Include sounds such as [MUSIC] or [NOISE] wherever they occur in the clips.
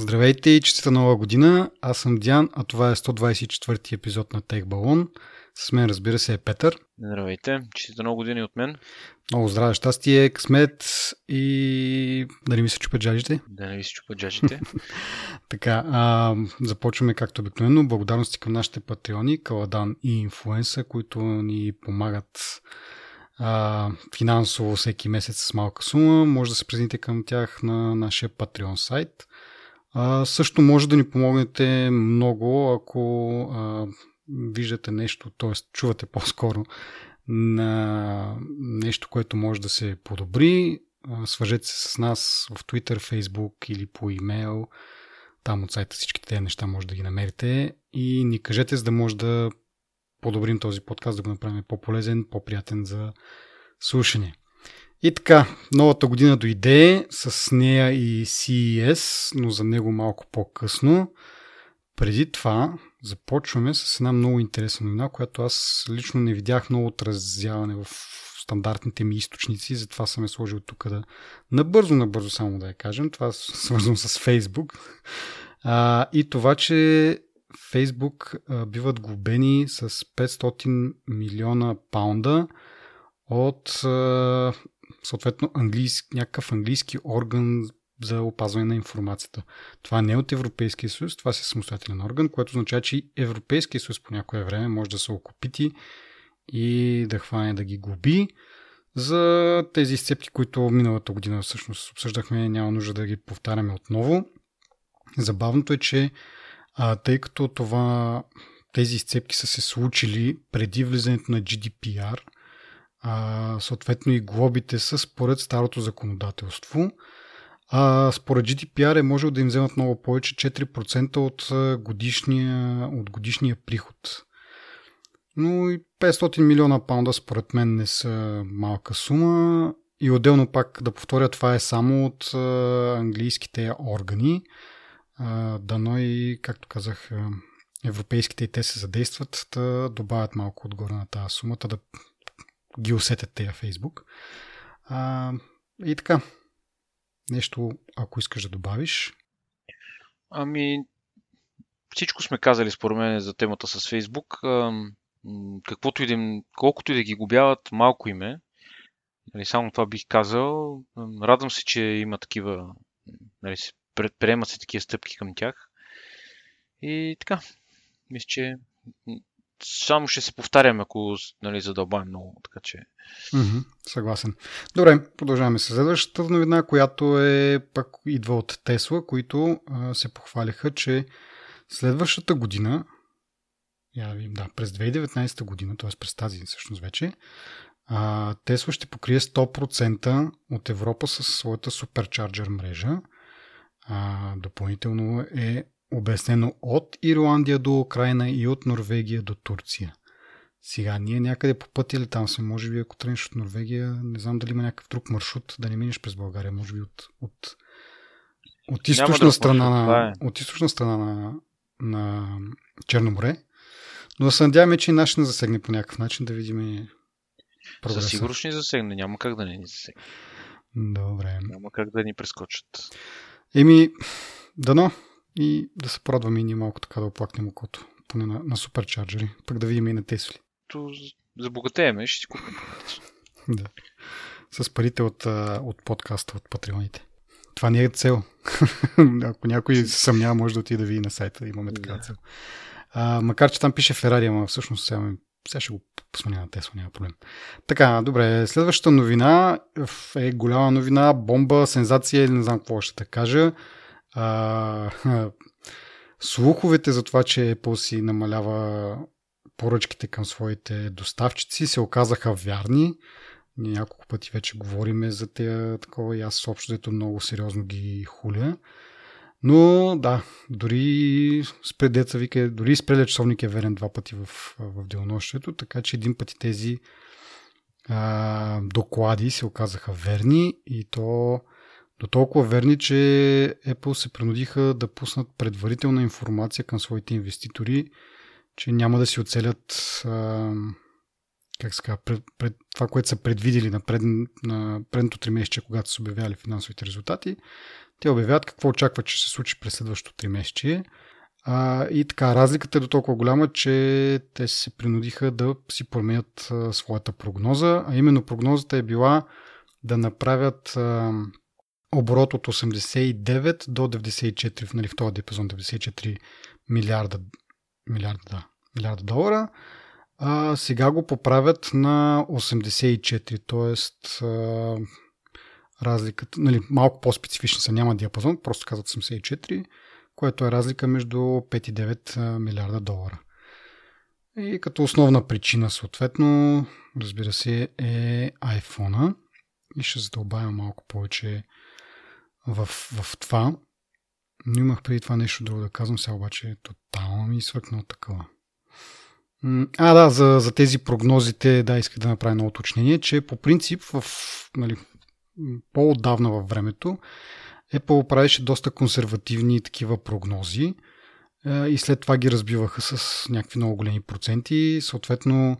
Здравейте и честита нова година. Аз съм Диан, а това е 124 епизод на Тех Балон. С мен, разбира се, е Петър. Здравейте, честита нова година и от мен. Много здраве, щастие, късмет и да не ми се чупят джаджите. Да не ви се чупят джаджите. [LAUGHS] така, а, започваме както обикновено. Благодарности към нашите патреони, Каладан и Инфуенса, които ни помагат а, финансово всеки месец с малка сума. Може да се присъедините към тях на нашия Patreon сайт. А, също може да ни помогнете много, ако а, виждате нещо, т.е. чувате по-скоро на нещо, което може да се подобри. А, свържете се с нас в Twitter, Facebook или по имейл. Там от сайта всички тези неща може да ги намерите и ни кажете, за да може да подобрим този подкаст, да го направим по-полезен, по-приятен за слушане. И така, новата година дойде, с нея и CES, но за него малко по-късно. Преди това започваме с една много интересна новина, която аз лично не видях много отразяване в стандартните ми източници, затова съм е сложил тук да набързо, набързо само да я кажем. Това е [LAUGHS] свързано с Facebook. А, и това, че Facebook а, биват глобени с 500 милиона паунда от а, съответно английски, някакъв английски орган за опазване на информацията. Това не е от Европейския съюз, това си самостоятелен орган, което означава, че Европейския съюз по някое време може да се окупити и да хване да ги губи. За тези изцепки, които миналата година всъщност обсъждахме, няма нужда да ги повтаряме отново. Забавното е, че а, тъй като това, тези изцепки са се случили преди влизането на GDPR – а, съответно и глобите са според старото законодателство. А според GDPR е можел да им вземат много повече 4% от годишния, от годишния приход. Но и 500 милиона паунда според мен не са малка сума. И отделно пак да повторя, това е само от английските органи. Дано и, както казах, европейските и те се задействат да добавят малко отгоре на тази сумата, да ги усетят тези Фейсбук. А, и така, нещо, ако искаш да добавиш. Ами, всичко сме казали според мен за темата с Фейсбук. Каквото и да, колкото и да ги губяват, малко име. Нали, само това бих казал. Радвам се, че има такива. Нали, предприемат се такива стъпки към тях. И така. Мисля, че само ще се повтарям, ако нали, задълбаем много. Така че... Mm-hmm, съгласен. Добре, продължаваме с следващата новина, която е пък идва от Тесла, които а, се похвалиха, че следващата година, я видим, да, през 2019 година, т.е. през тази всъщност вече, а, Тесла ще покрие 100% от Европа с своята суперчарджер мрежа. А, допълнително е обяснено от Ирландия до Украина и от Норвегия до Турция. Сега ние някъде по пътя ли там сме, може би ако тръгнеш от Норвегия, не знам дали има някакъв друг маршрут да не минеш през България, може би от, от, от източна страна, на, е. от източна страна на, на Черно море. Но да се надяваме, че и наш не засегне по някакъв начин, да видим прогреса. Със сигурност ни засегне, няма как да не ни засегне. Добре. Няма как да ни прескочат. Еми, дано и да се порадваме и ние малко така да оплакнем окото, поне на, на суперчарджери, пък да видим и на Тесли. То забогатееме, ще си купим. да. С парите от, от подкаста, от патреоните. Това не е цел. [LAUGHS] Ако някой се съмнява, може да отиде да види на сайта. Имаме така цел. А, макар, че там пише Ферари, ама всъщност сега, сега ще го посменя на Тесла, няма проблем. Така, добре. Следващата новина е голяма новина, бомба, сензация или не знам какво ще да кажа а, слуховете за това, че Apple си намалява поръчките към своите доставчици се оказаха вярни. Ние няколко пъти вече говориме за тези такова и аз общо дето много сериозно ги хуля. Но да, дори спред деца вика, дори спред часовник е верен два пъти в, в делнощето, така че един път тези а, доклади се оказаха верни и то до толкова верни, че Apple се принудиха да пуснат предварителна информация към своите инвеститори, че няма да си оцелят а, как ска, пред, пред, това, което са предвидели на, пред, на предното три месече, когато са обявяли финансовите резултати, те обявяват какво очакват, че се случи през следващото 3 месече. А, и така, разликата е до толкова голяма, че те се принудиха да си променят а, своята прогноза, а именно прогнозата е била да направят а, оборот от 89 до 94, нали, в този диапазон 94 милиарда, милиарда, да, милиарда долара. А, сега го поправят на 84, т.е. разликата, нали, малко по-специфични са, няма диапазон, просто казват 84, което е разлика между 5 и 9 милиарда долара. И като основна причина, съответно, разбира се, е iPhone. И ще задълбавя малко повече в, в това. Но имах преди това нещо друго да казвам, сега обаче тотално ми свъркнал такова. А, да, за, за тези прогнозите, да, исках да направя едно уточнение, че по принцип в, нали, по-отдавна във времето Apple правеше доста консервативни такива прогнози и след това ги разбиваха с някакви много големи проценти. Съответно,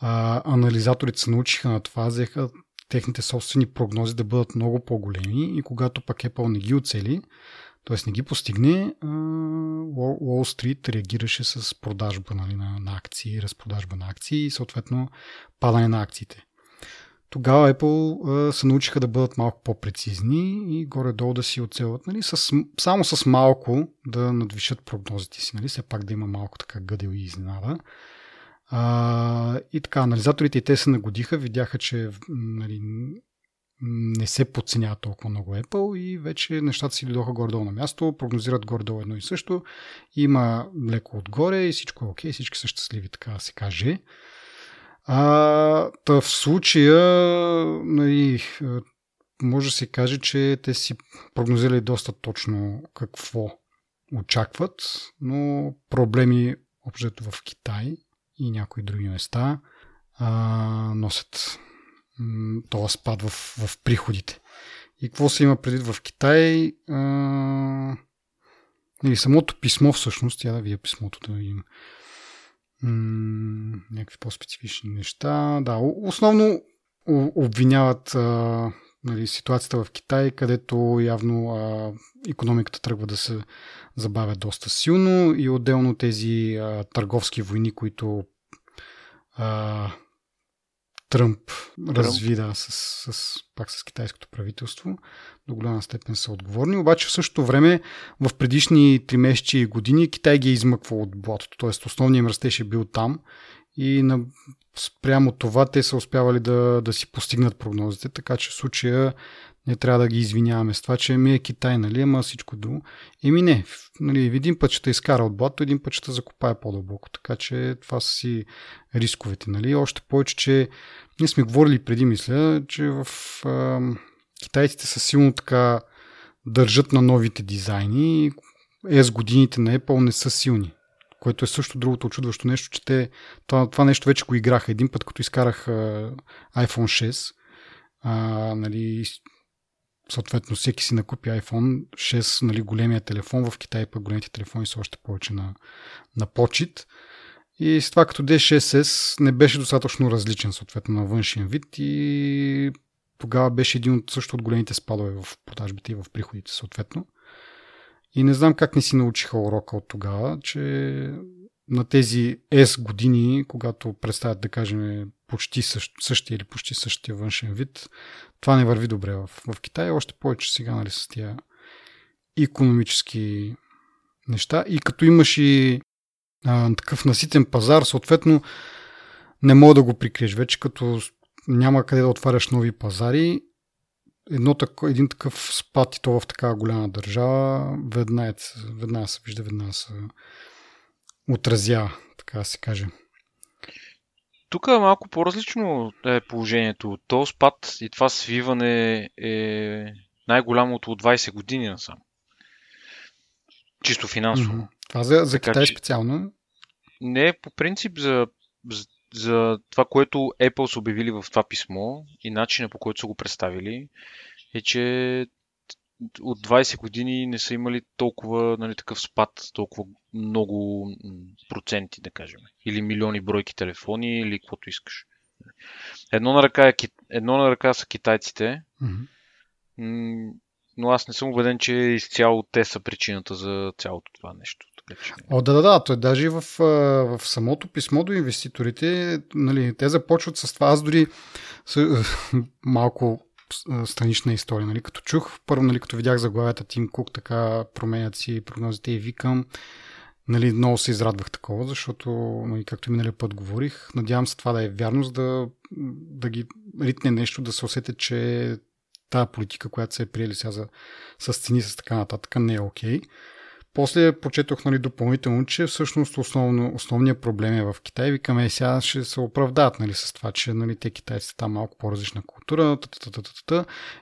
анализаторите се научиха на това, взеха техните собствени прогнози да бъдат много по-големи и когато пък Apple не ги оцели, т.е. не ги постигне, Wall Street реагираше с продажба нали, на, на акции, разпродажба на акции и съответно падане на акциите. Тогава Apple се научиха да бъдат малко по-прецизни и горе-долу да си оцелват, нали, с, само с малко да надвишат прогнозите си, нали, все пак да има малко така гъдел и изненада. А, и така, анализаторите и те се нагодиха, видяха, че нали, не се подценява толкова много Apple и вече нещата си дойдоха горе-долу на място, прогнозират горе-долу едно и също, има леко отгоре и всичко е окей, всички са щастливи, така се каже. А, та в случая, нали, може да се каже, че те си прогнозирали доста точно какво очакват, но проблеми общо в Китай и някои други места а, носят този спад в, в приходите. И какво се има предвид в Китай? А, или самото писмо всъщност, тя да вие писмото да им м- някакви по-специфични неща. Да, основно обвиняват а, нали, ситуацията в Китай, където явно а, економиката тръгва да се забавя доста силно и отделно тези а, търговски войни, които а, Тръмп, Тръмп. разви да, с, с, пак с китайското правителство, до голяма степен са отговорни. Обаче в същото време в предишни три месечи и години Китай ги е измъквал от блатото, т.е. основният им растеж е бил там и на, спрямо това те са успявали да, да си постигнат прогнозите, така че в случая не трябва да ги извиняваме с това, че ми е Китай, нали, ама всичко друго. Еми не, нали, един път ще изкара от блато, един път ще те закопае по-дълбоко, така че това са си рисковете, нали. Още повече, че ние сме говорили преди, мисля, че в а, китайците са силно така държат на новите дизайни и с годините на Apple не са силни. Което е също другото очудващо нещо, че те, това, това нещо вече го играха един път, като изкарах а, iPhone 6. А, нали, съответно всеки си накупи iPhone 6, нали, големия телефон, в Китай пък големите телефони са още повече на, на почет. И с това като D6S не беше достатъчно различен съответно на външен вид и тогава беше един от също от големите спадове в продажбите и в приходите съответно. И не знам как не си научиха урока от тогава, че на тези S години, когато представят, да кажем, почти същ, същия или почти същия външен вид, това не върви добре в, в Китай. Още повече сега нали, с тия економически неща. И като имаш и а, такъв наситен пазар, съответно не мога да го прикриеш вече, като няма къде да отваряш нови пазари. Едно, един такъв спад и то в такава голяма държава, веднага, веднага се вижда, веднага се отразява, така да се каже. Тук е малко по-различно е положението. То спад и това свиване е най-голямото от 20 години насам. Чисто финансово. Mm-hmm. Това за, за Китай че... специално? Не, по принцип за, за, за това, което Apple са обявили в това писмо и начина по който са го представили, е, че от 20 години не са имали толкова нали, такъв спад, толкова много проценти, да кажем. Или милиони бройки телефони, или каквото искаш. Едно на ръка, е, едно на ръка са китайците. Mm-hmm. но аз не съм убеден, че изцяло те са причината за цялото това нещо. О, да, да, да. Той даже и в, в самото писмо до инвеститорите, нали, те започват с това. Аз дори с, [LAUGHS] малко странична история. Нали? Като чух, първо, нали, като видях заглавията Тим Кук, така променят си прогнозите и викам, нали, много се израдвах такова, защото, нали, както и миналия път говорих, надявам се това да е вярност, да, да ги ритне нещо, да се усетят, че тази политика, която се е приели сега за, с цени, с така нататък, не е окей. Okay. После почетох нали, допълнително, че всъщност основно, основният проблем е в Китай. Викаме, сега ще се оправдават нали, с това, че нали, те китайците там малко по-различна култура.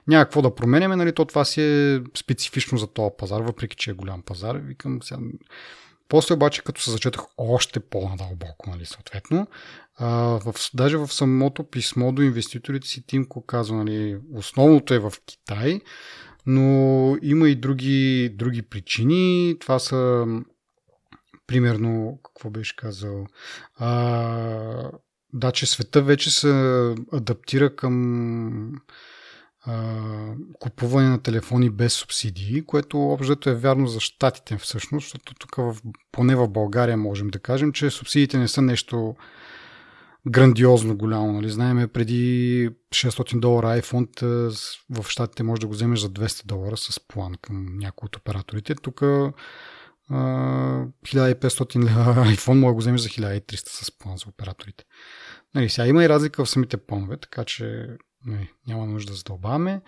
Няма какво да променяме, нали, то това си е специфично за този пазар, въпреки че е голям пазар. Викам, сега, после обаче, като се зачетах още по-надълбоко, нали, съответно, а, в, даже в самото писмо до инвеститорите си Тимко казва, нали, основното е в Китай, но има и други, други причини. Това са, примерно, какво беше казал, а, да, че света вече се адаптира към а, купуване на телефони без субсидии, което общо е вярно за щатите всъщност, защото тук в, поне в България можем да кажем, че субсидиите не са нещо грандиозно голямо. Нали? Знаеме преди 600 долара iPhone в щатите може да го вземеш за 200 долара с план към някои от операторите. Тук 1500 лева iPhone може да го вземеш за 1300 с план за операторите. Нали, сега има и разлика в самите планове, така че нали, няма нужда да задълбаваме.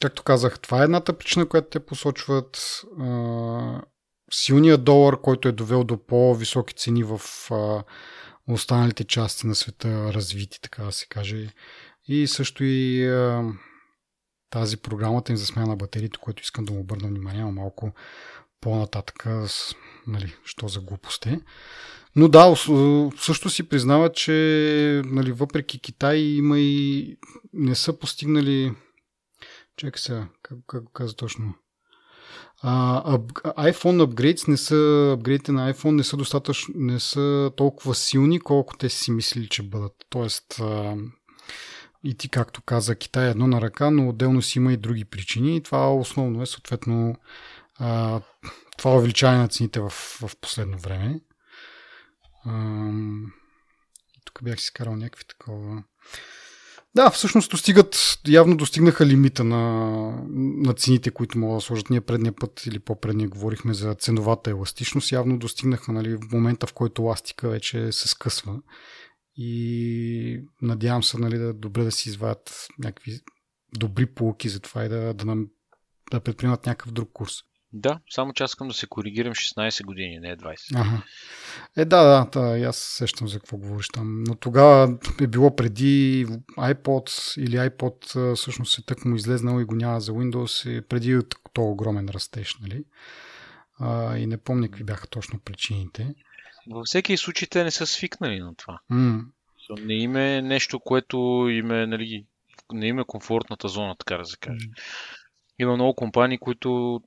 Както казах, това е едната причина, която те посочват. А, силният долар, който е довел до по-високи цени в а, останалите части на света, развити, така да се каже. И също и а, тази програмата им за смяна на батериите, което искам да му обърна внимание малко по-нататък, нали, що за глупости. Но да, също си признава, че нали, въпреки Китай има и не са постигнали Чакай сега, как, как каза точно? А, iPhone upgrades не са, апгрейдите на iPhone не са достатъчно, не са толкова силни, колко те си мислили, че бъдат. Тоест, а, и ти, както каза, Китай е едно на ръка, но отделно си има и други причини. И това основно е съответно а, това увеличаване на цените в, в последно време. А, тук бях си карал някакви такова. Да, всъщност достигат, явно достигнаха лимита на, на цените, които могат да сложат. Ние предния път или по-предния говорихме за ценовата еластичност. Явно достигнаха нали, в момента, в който ластика вече се скъсва. И надявам се нали, да добре да си извадят някакви добри полуки за това и да, да, нам, да предприемат някакъв друг курс. Да, само че аз искам да се коригирам 16 години, не 20. Ага. Е, да, да, да, аз сещам за какво говориш там. Но тогава е било преди iPod или iPod всъщност е тък му излезнал и го няма за Windows и преди то огромен растеж, нали? А, и не помня какви бяха точно причините. Във всеки случай те не са свикнали на това. Mm. Не има нещо, което им е, нали, не има комфортната зона, така да се каже. Mm. Има много компании, които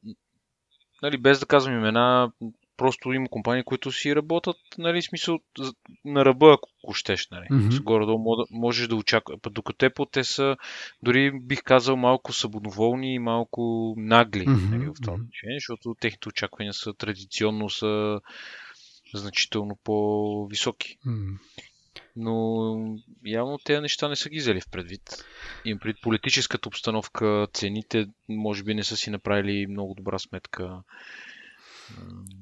нали, без да казвам имена, просто има компании, които си работят, нали, смисъл на ръба, ако щеш, нали. Mm-hmm. Горе-долу можеш да очаква. Докато те по те са, дори бих казал, малко събудоволни и малко нагли mm-hmm. нали, в това отношение, защото техните очаквания са традиционно са значително по-високи. Mm-hmm. Но явно тези неща не са ги взели в предвид. Им пред политическата обстановка, цените, може би не са си направили много добра сметка.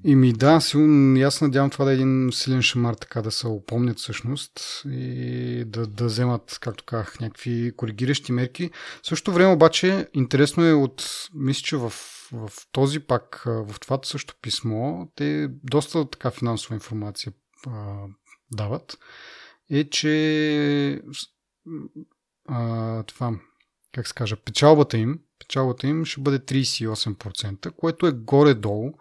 И ми да, сигурно, аз надявам това да е един силен шамар, така да се опомнят всъщност и да, да вземат, както казах, някакви коригиращи мерки. В същото време обаче, интересно е от, мисля, че в, в този пак, в това също писмо, те доста така финансова информация а, дават е, че а, това, как се кажа, печалбата им, печалбата им ще бъде 38%, което е горе-долу.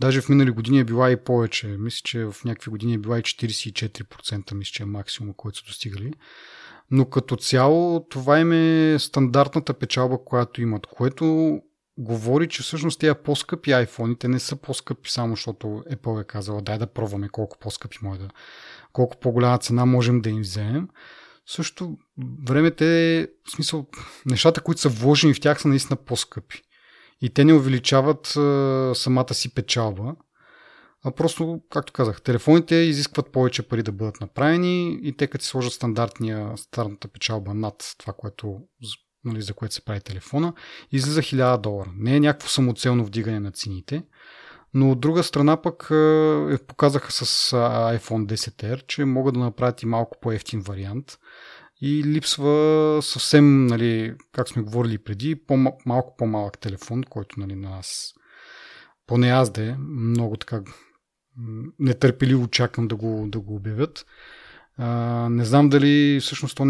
Даже в минали години е била и повече. Мисля, че в някакви години е била и 44%, мисля, че е максимум, който са достигали. Но като цяло това им е стандартната печалба, която имат, което говори, че всъщност тези по-скъпи iPhone, те не са по-скъпи само защото Apple е казала дай да пробваме колко по-скъпи може да колко по-голяма цена можем да им вземем. също време те, в смисъл, нещата, които са вложени в тях са наистина по-скъпи. И те не увеличават а, самата си печалба, а просто, както казах, телефоните изискват повече пари да бъдат направени и те като си сложат стандартния, стандартната печалба над това, което, нали, за което се прави телефона, излиза 1000 долара. Не е някакво самоцелно вдигане на цените, но от друга страна пък е, показаха с iPhone 10R, че могат да направят и малко по-ефтин вариант. И липсва съвсем, нали, как сме говорили преди, малко по-малък телефон, който нали, на нас, поне аз да е, много така нетърпеливо чакам да го, да го обявят. А, не знам дали всъщност то,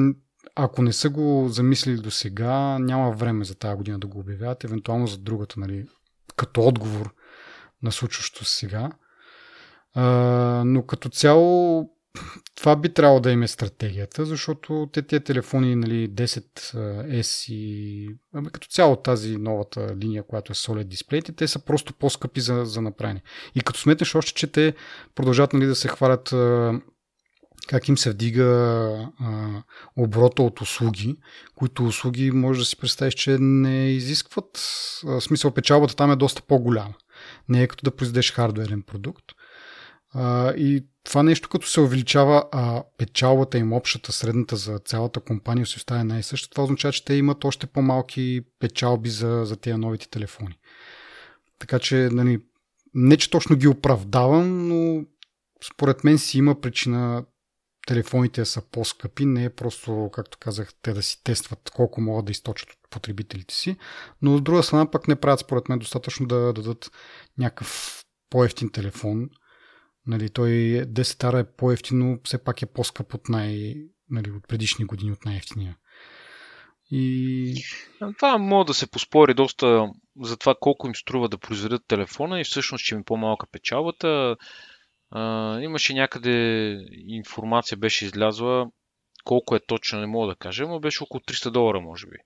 ако не са го замислили до сега, няма време за тази година да го обявят, евентуално за другата, нали, като отговор на случващото сега. А, но като цяло това би трябвало да им е стратегията, защото те тия телефони, нали, 10S и ами, като цяло тази новата линия, която е OLED дисплеите, те са просто по-скъпи за, за направени. И като сметнеш още, че те продължават нали, да се хвалят как им се вдига а, оборота от услуги, които услуги може да си представиш, че не изискват, в смисъл печалбата там е доста по-голяма. Не е като да произведеш хардуерен продукт. А, и това нещо като се увеличава, а печалбата им общата, средната за цялата компания си остава най-съща, това означава, че те имат още по-малки печалби за, за тези новите телефони. Така че, нали, не че точно ги оправдавам, но според мен си има причина телефоните са по-скъпи, не е просто, както казах, те да си тестват колко могат да източат от потребителите си, но от друга страна пък не правят според мен достатъчно да дадат някакъв по-ефтин телефон. Нали, той 10 тара е по-ефтино, все пак е по-скъп от, най, нали, от предишни години, от най-ефтиния. И... Това може да се поспори доста за това колко им струва да произведат телефона и всъщност, че им е по-малка печалбата. А, имаше някъде информация, беше излязла, колко е точно, не мога да кажа, но беше около 300 долара, може би.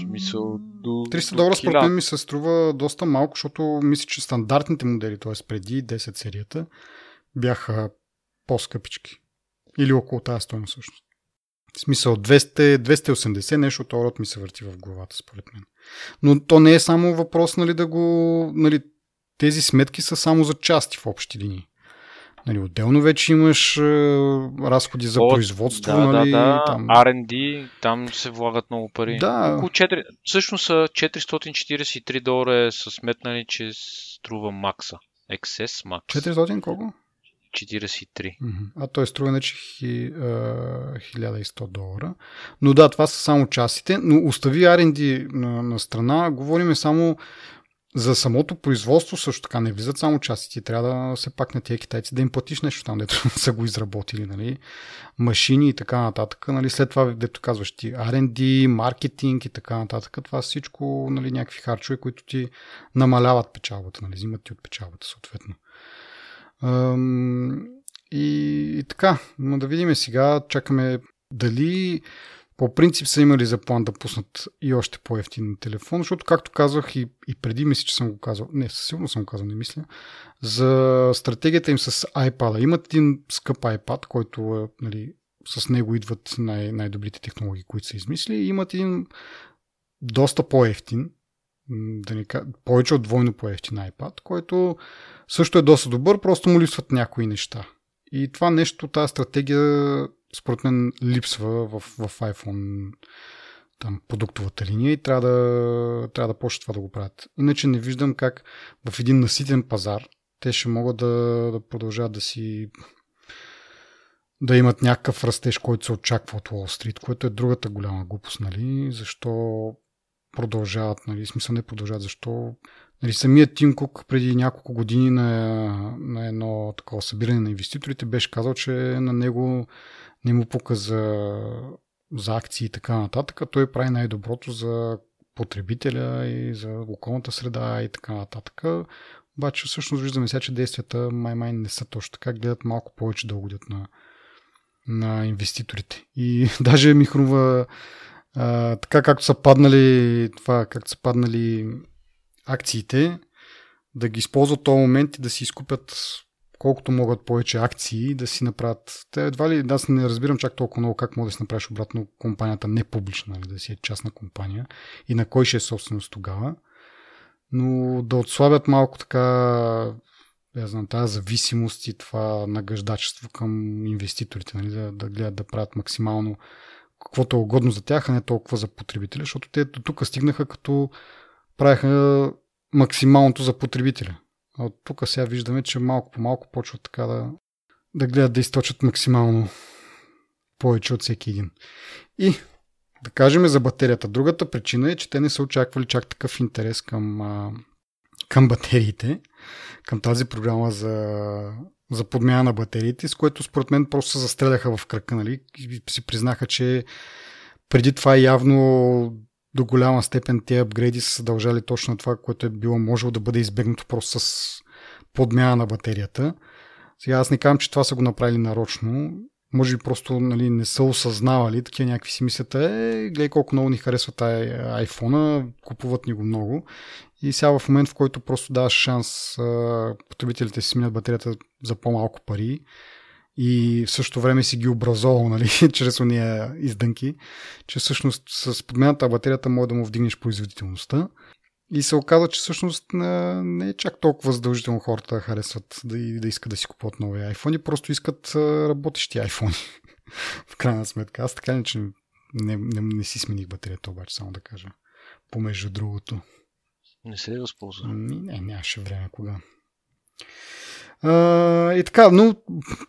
Смисъл, до, 300 долара според мен ми се струва доста малко, защото мисля, че стандартните модели, т.е. преди 10 серията, бяха по-скъпички. Или около тази стоеност всъщност. В смисъл 200, 280 нещо от род ми се върти в главата, според мен. Но то не е само въпрос, нали, да го... Нали, тези сметки са само за части в общи линии. Нали, отделно вече имаш е, разходи за От, производство. Да, нали, да, да. Там... R&D, там се влагат много пари. Да. Около 4, всъщност 443 долара е са сметнали, че струва макса. XS Max. 400 колко? 43. А той струва иначе 1100 долара. Но да, това са само частите, но остави R&D на, на страна. Говориме само за самото производство също така не влизат само части. Ти трябва да се пак на тия китайци да им платиш нещо там, дето [LAUGHS] са го изработили, нали? Машини и така нататък. Нали? След това, дето казваш ти, R&D, маркетинг и така нататък. Това всичко нали, някакви харчове, които ти намаляват печалбата, нали? взимат ти от печалбата съответно. И, и така, но да видим сега, чакаме дали по принцип са имали за план да пуснат и още по-ефтин телефон, защото, както казах и, и преди, мисля, че съм го казал, не, със сигурно съм го казал, не мисля, за стратегията им с iPad. Имат един скъп iPad, който нали, с него идват най- най-добрите технологии, които са измисли. И имат един доста по-ефтин, да ни, повече от двойно по-ефтин iPad, който също е доста добър, просто му липсват някои неща. И това нещо, тази стратегия според мен липсва в, в iPhone там, продуктовата линия и трябва да, трябва да почне това да го правят. Иначе не виждам как в един наситен пазар те ще могат да, да продължат да си да имат някакъв растеж, който се очаква от Wall Street, което е другата голяма глупост, нали? Защо продължават, нали? Смисъл не продължават, защо Нали, самият Тим Кук преди няколко години на, на едно такова събиране на инвеститорите беше казал, че на него не му пука за, акции и така нататък, той прави най-доброто за потребителя и за околната среда и така нататък. Обаче всъщност виждаме сега, че действията май-май не са точно така, гледат малко повече да угодят на, на инвеститорите. И [LAUGHS] даже ми хрумва така както са паднали това, както са паднали акциите, да ги използват този момент и да си изкупят колкото могат повече акции да си направят. Те едва ли, аз не разбирам чак толкова много как може да си направиш обратно компанията не публична, нали, да си е частна компания и на кой ще е собственост тогава. Но да отслабят малко така я знам, тази зависимост и това нагъждачество към инвеститорите, нали, да, да гледат да правят максимално каквото е угодно за тях, а не толкова за потребителя, защото те до тук стигнаха като правеха максималното за потребителя. А от тук сега виждаме, че малко по малко почват така да, да гледат да източат максимално повече от всеки един. И да кажем за батерията. Другата причина е, че те не са очаквали чак такъв интерес към, към батериите, към тази програма за, за подмяна на батериите, с което според мен просто се застреляха в кръка, нали? И си признаха, че преди това явно до голяма степен тези апгрейди са съдължали точно на това, което е било можело да бъде избегнато просто с подмяна на батерията. Сега аз не казвам, че това са го направили нарочно. Може би просто нали, не са осъзнавали, такива някакви си мислят, е, гледай колко много ни харесва тази iPhone, купуват ни го много. И сега в момент, в който просто даваш шанс потребителите си сменят батерията за по-малко пари, и в същото време си ги образовал, [LAUGHS] нали, чрез уния издънки, че всъщност с подмената батерията може да му вдигнеш производителността. И се оказа, че всъщност не е чак толкова задължително хората харесват да, да искат да си купуват нови iPhone, просто искат работещи iPhone. [LAUGHS] в крайна сметка. Аз така не, че не, не, не си смених батерията, обаче, само да кажа. Помежду другото. Не се е възползва. Не, нямаше време кога. И така, но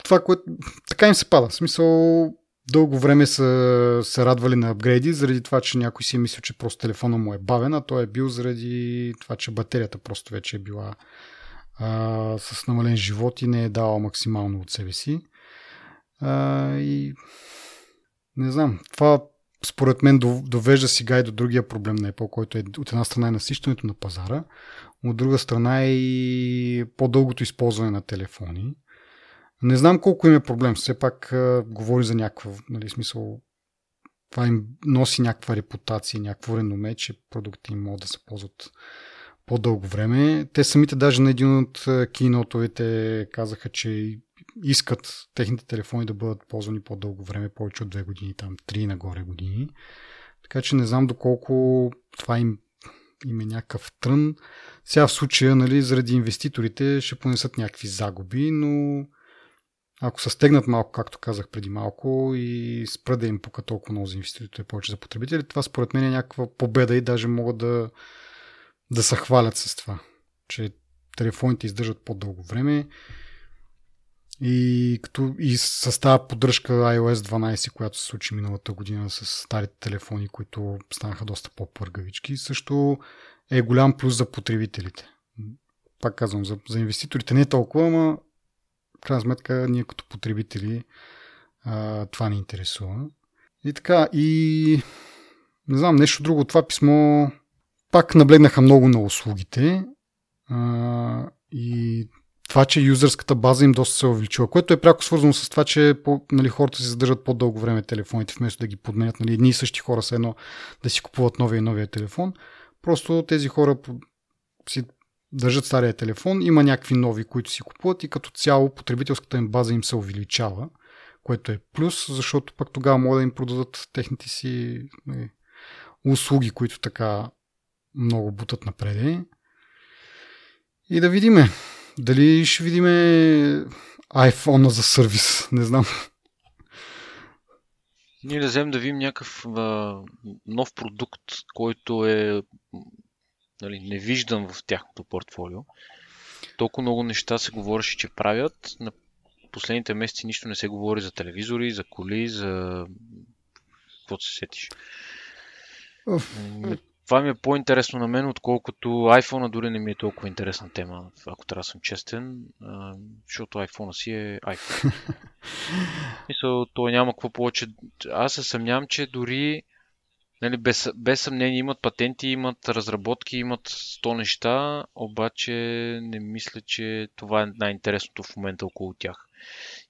това, което така им се пада. В смисъл, дълго време са се радвали на апгрейди, заради това, че някой си е мислил, че просто телефона му е бавен, а той е бил заради това, че батерията просто вече е била а, с намален живот и не е дала максимално от себе си. А, и не знам, това според мен довежда сега и до другия проблем на Apple, който е от една страна е насищането на пазара, от друга страна и по-дългото използване на телефони. Не знам колко им е проблем, все пак а, говори за някаква, нали, смисъл, това им носи някаква репутация, някакво реноме, че продукти им могат да се ползват по-дълго време. Те самите даже на един от кинотовете казаха, че искат техните телефони да бъдат ползвани по-дълго време, повече от две години, там три нагоре години. Така че не знам доколко това им, им е някакъв трън. Сега в случая, нали, заради инвеститорите ще понесат някакви загуби, но ако се стегнат малко, както казах преди малко, и спра да им пука толкова много за инвеститорите повече за потребители, това според мен е някаква победа и даже могат да, да се хвалят с това, че телефоните издържат по-дълго време и, като, и с тази поддръжка iOS 12, която се случи миналата година с старите телефони, които станаха доста по-пъргавички, също е голям плюс за потребителите. Пак казвам, за, за инвеститорите не е толкова, ама в крайна сметка ние като потребители а, това ни интересува. И така, и не знам, нещо друго. Това писмо пак наблегнаха много на услугите а, и това, че юзърската база им доста се е увеличила, което е пряко свързано с това, че по, нали, хората си задържат по-дълго време телефоните, вместо да ги подменят. Нали, едни и същи хора са едно да си купуват новия и новия телефон. Просто тези хора си държат стария телефон, има някакви нови, които си купуват и като цяло потребителската им база им се увеличава, което е плюс, защото пък тогава могат да им продадат техните си нали, услуги, които така много бутат напреде. И да видиме. Дали ще видиме iPhone за сервис? Не знам. Ние да вземем да видим някакъв а, нов продукт, който е нали, невиждан в тяхното портфолио. Толкова много неща се говореше, че правят. На последните месеци нищо не се говори за телевизори, за коли, за... Какво се сетиш? Това ми е по-интересно на мен, отколкото iPhone дори не ми е толкова интересна тема, ако трябва да съм честен, защото iPhone си е iPhone. [LAUGHS] Мисъл, той няма какво повече. Аз се съмнявам, че дори нали, без, без съмнение имат патенти, имат разработки, имат 100 неща, обаче не мисля, че това е най-интересното в момента около тях.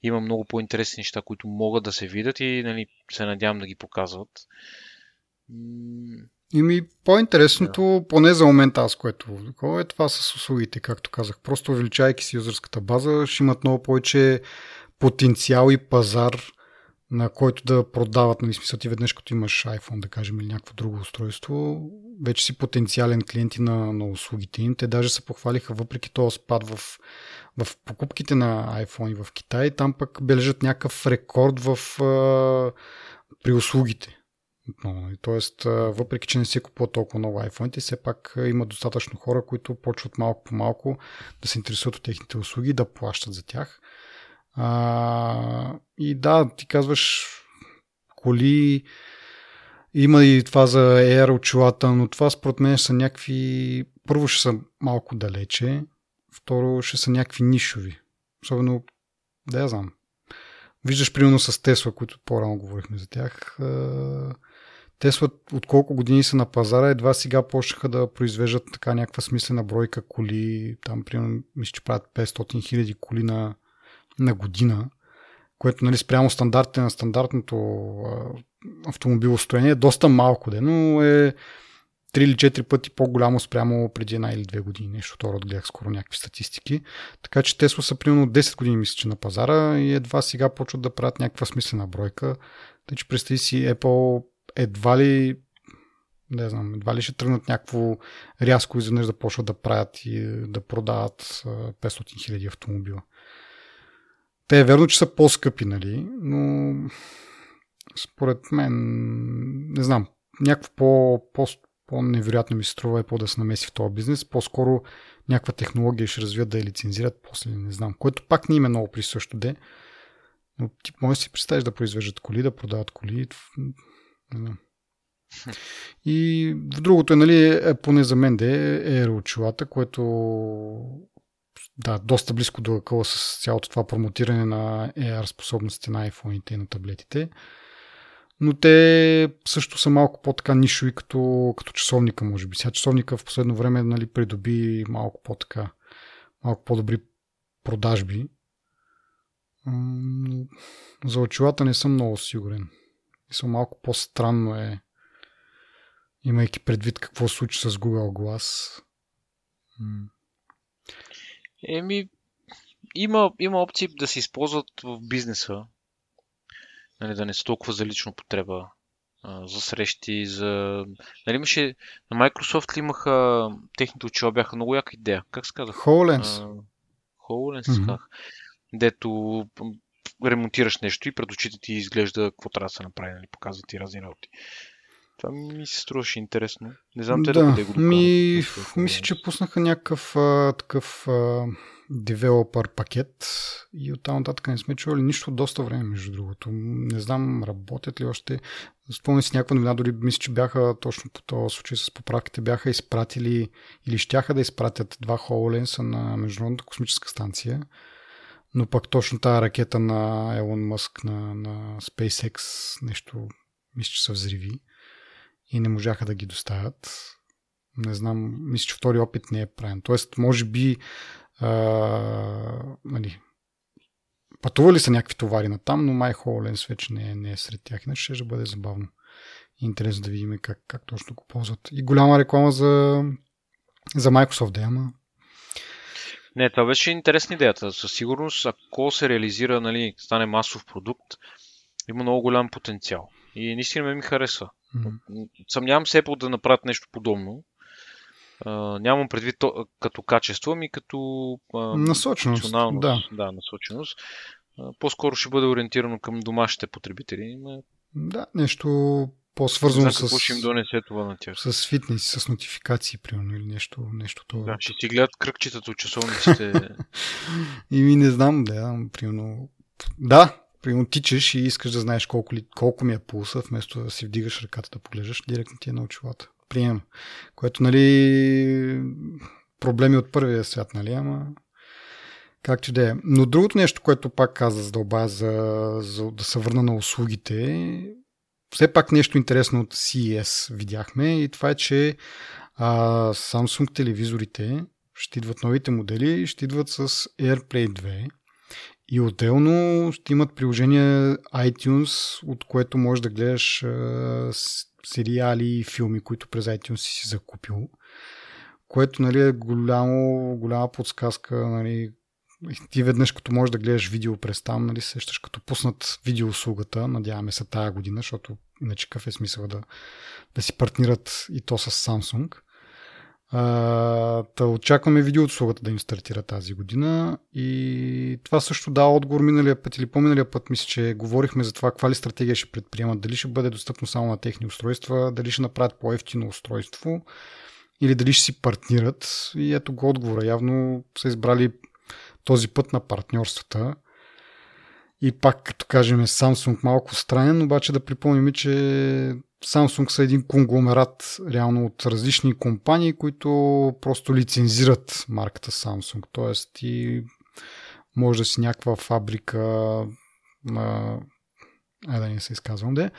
Има много по-интересни неща, които могат да се видят и нали, се надявам да ги показват. Ими по-интересното, yeah. поне за момента аз, което е това с услугите, както казах. Просто увеличайки си юзърската база, ще имат много повече потенциал и пазар, на който да продават, нали, смисъл ти веднъж като имаш iPhone, да кажем, или някакво друго устройство, вече си потенциален клиент на, на услугите им. Те даже се похвалиха, въпреки този спад в, в покупките на iPhone в Китай, там пък бележат някакъв рекорд в, а, при услугите. Нали. Тоест, въпреки, че не се купуват толкова много iPhone, все пак има достатъчно хора, които почват малко по малко да се интересуват от техните услуги, да плащат за тях. А, и да, ти казваш коли, има и това за Air очилата, но това според мен са някакви... Първо ще са малко далече, второ ще са някакви нишови. Особено, да я знам. Виждаш примерно с Тесла, които по-рано говорихме за тях. Тесла от колко години са на пазара, едва сега почнаха да произвеждат така някаква смислена бройка коли. Там, примерно, мисля, че правят 500 хиляди коли на, на година, което нали, спрямо стандартите на стандартното автомобилостроение е доста малко, де, но е 3 или 4 пъти по-голямо спрямо преди една или две години. Нещо второ гледах скоро някакви статистики. Така че Тесла са примерно 10 години мисля, че на пазара и едва сега почват да правят някаква смислена бройка. Тъй, че представи си Apple едва ли не знам, едва ли ще тръгнат някакво рязко изведнъж да почват да правят и да продават 500 хиляди автомобила. Те е верно, че са по-скъпи, нали, но според мен, не знам, някакво по, по, по-невероятно ми се струва е по да се намеси в този бизнес. По-скоро някаква технология ще развият да я лицензират, после не знам. Което пак не им е много присъщо де. Но ти може да си представиш да произвеждат коли, да продават коли. Не. И в другото е, нали, е, поне за мен да е аероочилата, което да, доста близко до акъла с цялото това промотиране на AR способностите на iPhone и на таблетите. Но те също са малко по-така нишови като, като часовника, може би. Сега часовника в последно време нали, придоби малко по-така, малко по-добри продажби. За очилата не съм много сигурен. Мисля, малко по-странно е, имайки предвид какво случи с Google Glass. Еми, има, има опции да се използват в бизнеса, нали, да не са толкова за лично потреба, а, за срещи, за... Нали, имаше... На Microsoft ли имаха... Техните очила бяха много яка идея. Как се казва? HoloLens. HoloLens, mm-hmm. Дето ремонтираш нещо и пред очите ти изглежда какво трябва да се направи, нали, показва ти разни работи. Това ми се струваше интересно. Не знам те да, да го ми, Мисля, че пуснаха някакъв а, такъв а, девелопър пакет и оттам нататък не сме чували нищо доста време, между другото. Не знам, работят ли още. Спомням си някаква новина, дори мисля, че бяха точно по този случай с поправките, бяха изпратили или щяха да изпратят два HoloLens на Международната космическа станция. Но пък точно тази ракета на Елон Мъск на, на SpaceX нещо, мисля, че са взриви и не можаха да ги доставят. Не знам, мисля, че втори опит не е правен. Тоест, може би а, нали, пътували са някакви товари на там, но май HoloLens вече не е, не е сред тях, иначе ще бъде забавно. Интересно да видим как, как точно го ползват. И голяма реклама за, за Microsoft, да, ама не, това беше интересна идеята. Със сигурност, ако се реализира, нали, стане масов продукт, има много голям потенциал. И наистина ми харесва. Mm-hmm. Съмнявам се Apple да направят нещо подобно. Uh, нямам предвид то, като качество, ами като uh, насоченост. Да. да, насоченост. Uh, по-скоро ще бъде ориентирано към домашните потребители. Да, нещо по-свързано с... Ще им донесе това на тях? С фитнес, с нотификации, примерно, или нещо, нещо това. Да, ще си гледат кръгчетата от часовниците. [LAUGHS] и ми не знам, да, примерно... Да, примерно тичаш и искаш да знаеш колко, ли, колко ми е пулса, вместо да си вдигаш ръката да поглеждаш, директно ти е на очилата. Приемам. Което, нали, проблеми от първия свят, нали, ама както да е. Но другото нещо, което пак каза, за да за, за да се върна на услугите, все пак нещо интересно от CES видяхме и това е, че а, Samsung телевизорите ще идват новите модели, ще идват с AirPlay 2 и отделно ще имат приложение iTunes, от което можеш да гледаш а, сериали и филми, които през iTunes си си закупил. Което нали, е голямо, голяма подсказка. Нали, ти веднъж като можеш да гледаш видео през там, нали, сещаш като пуснат видеоуслугата, надяваме се тая година, защото иначе какъв е смисъл да, да си партнират и то с Samsung. А, да очакваме видеоуслугата да им стартира тази година и това също дава отговор миналия път или по-миналия път, мисля, че говорихме за това каква ли стратегия ще предприемат, дали ще бъде достъпно само на техни устройства, дали ще направят по-ефтино устройство или дали ще си партнират и ето го отговора. Явно са избрали този път на партньорствата. И пак, като кажем, Samsung малко странен, обаче да припомним, че Samsung са един конгломерат реално от различни компании, които просто лицензират марката Samsung. Тоест ти може да си някаква фабрика на... Ай да не се изказвам, де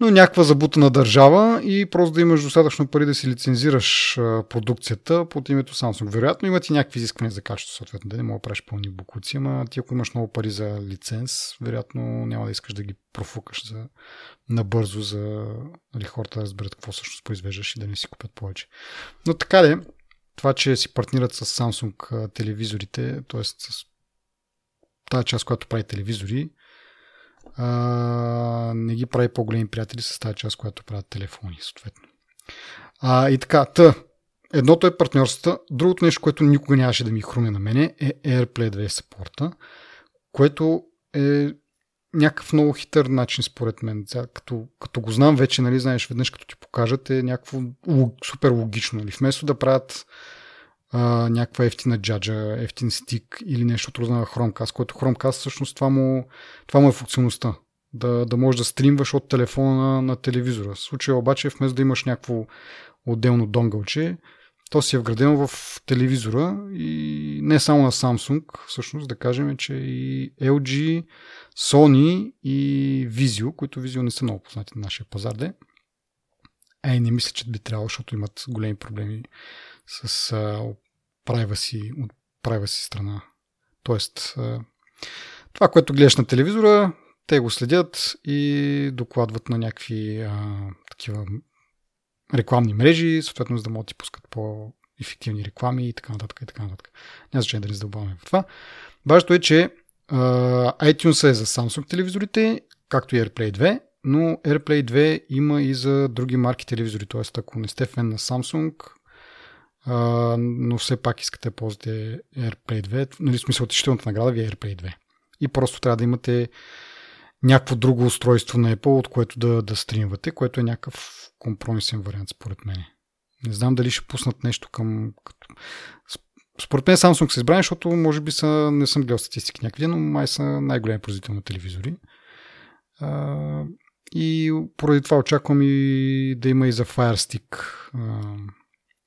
но някаква забутана държава и просто да имаш достатъчно пари да си лицензираш продукцията под името Samsung. Вероятно имат и някакви изисквания за качество, съответно, да не мога да правиш пълни букуци, ама ти ако имаш много пари за лиценз, вероятно няма да искаш да ги профукаш за, набързо, за нали, хората да разберат какво всъщност произвеждаш и да не си купят повече. Но така де, това, че си партнират с Samsung телевизорите, т.е. с тази част, която прави телевизори, а, не ги прави по-големи приятели с тази част, която правят телефони, съответно. А, и така, та, едното е партньорствата, другото нещо, което никога нямаше да ми хруме на мене е AirPlay 2 саппорта, което е някакъв много хитър начин според мен. Като, като го знам вече, нали, знаеш, веднъж като ти покажат е някакво супер логично. Нали? Вместо да правят а, някаква ефтина джаджа, ефтин стик или нещо трудно на Chromecast, което Chromecast всъщност това му, това му е функционалността. Да, да можеш да стримваш от телефона на, на телевизора. В случая обаче, вместо да имаш някакво отделно донгълче, то си е вградено в телевизора и не само на Samsung, всъщност да кажем, че и LG, Sony и Vizio, които Vizio не са много познати на нашия пазар, де. Ей, не мисля, че би трябвало, защото имат големи проблеми с а, privacy, от privacy страна. Тоест, а, това, което гледаш на телевизора, те го следят и докладват на някакви а, такива рекламни мрежи, съответно за да могат да ти пускат по-ефективни реклами и така нататък. И така нататък. Няма значение да не задълбаваме в това. Важното е, че uh, iTunes е за Samsung телевизорите, както и AirPlay 2, но AirPlay 2 има и за други марки телевизори. Т.е. ако не сте фен на Samsung, uh, но все пак искате да ползвате AirPlay 2, нали, смисъл, отличителната награда ви е AirPlay 2. И просто трябва да имате някакво друго устройство на Apple, от което да, да стримвате, което е някакъв компромисен вариант, според мен. Не знам дали ще пуснат нещо към... Според мен Samsung са избрани, защото може би са, не съм гледал статистики някъде, но май са най-големи производител на телевизори. А, и поради това очаквам и да има и за Fire Stick, а,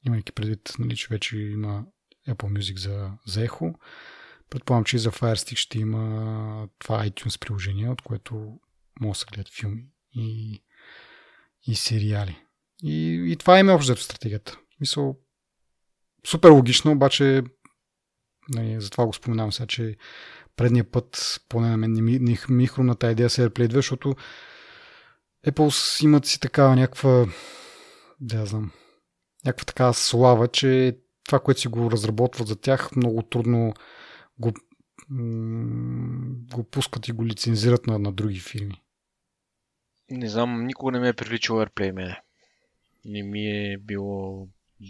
имайки предвид, нали, че вече има Apple Music за, за Echo. Предполагам, че и за Fire Stick ще има това iTunes приложение, от което могат да се гледат филми и, и сериали. И, и това е общо стратегията. Мисъл, супер логично, обаче нали, затова го споменавам сега, че предния път, поне на мен не ми, не ми хрумна тази идея с AirPlay 2, защото Apple имат си такава някаква да знам, някаква такава слава, че това, което си го разработват за тях, много трудно го, го пускат и го лицензират на, на други фирми. Не знам, никога не ме е привличал AirPlay мене. Не ми е било...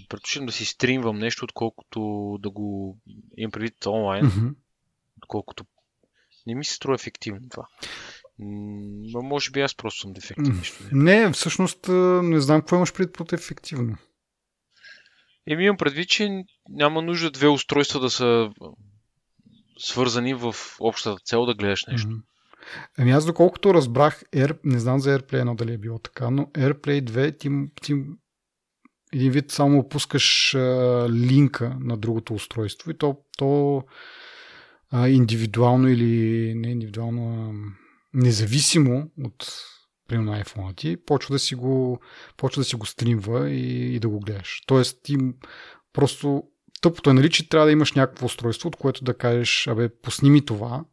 Предпочитам да си стримвам нещо, отколкото да го имам предвид онлайн. Mm-hmm. Отколкото... Не ми се струва ефективно това. Но може би аз просто съм дефективен. Mm. Не, всъщност не знам какво имаш предвид под ефективно. Еми имам предвид, че няма нужда две устройства да са свързани в общата цел да гледаш нещо. Mm-hmm. Ами аз доколкото разбрах, Air, не знам за AirPlay 1 дали е било така, но AirPlay 2 ти, ти един вид само опускаш а, линка на другото устройство и то, то а, индивидуално или не индивидуално, а, независимо от примерно на iPhone ти, почва да си го, почва да си го стримва и, и да го гледаш. Тоест ти просто тъпото е, нали, че трябва да имаш някакво устройство, от което да кажеш, абе, пусни ми това,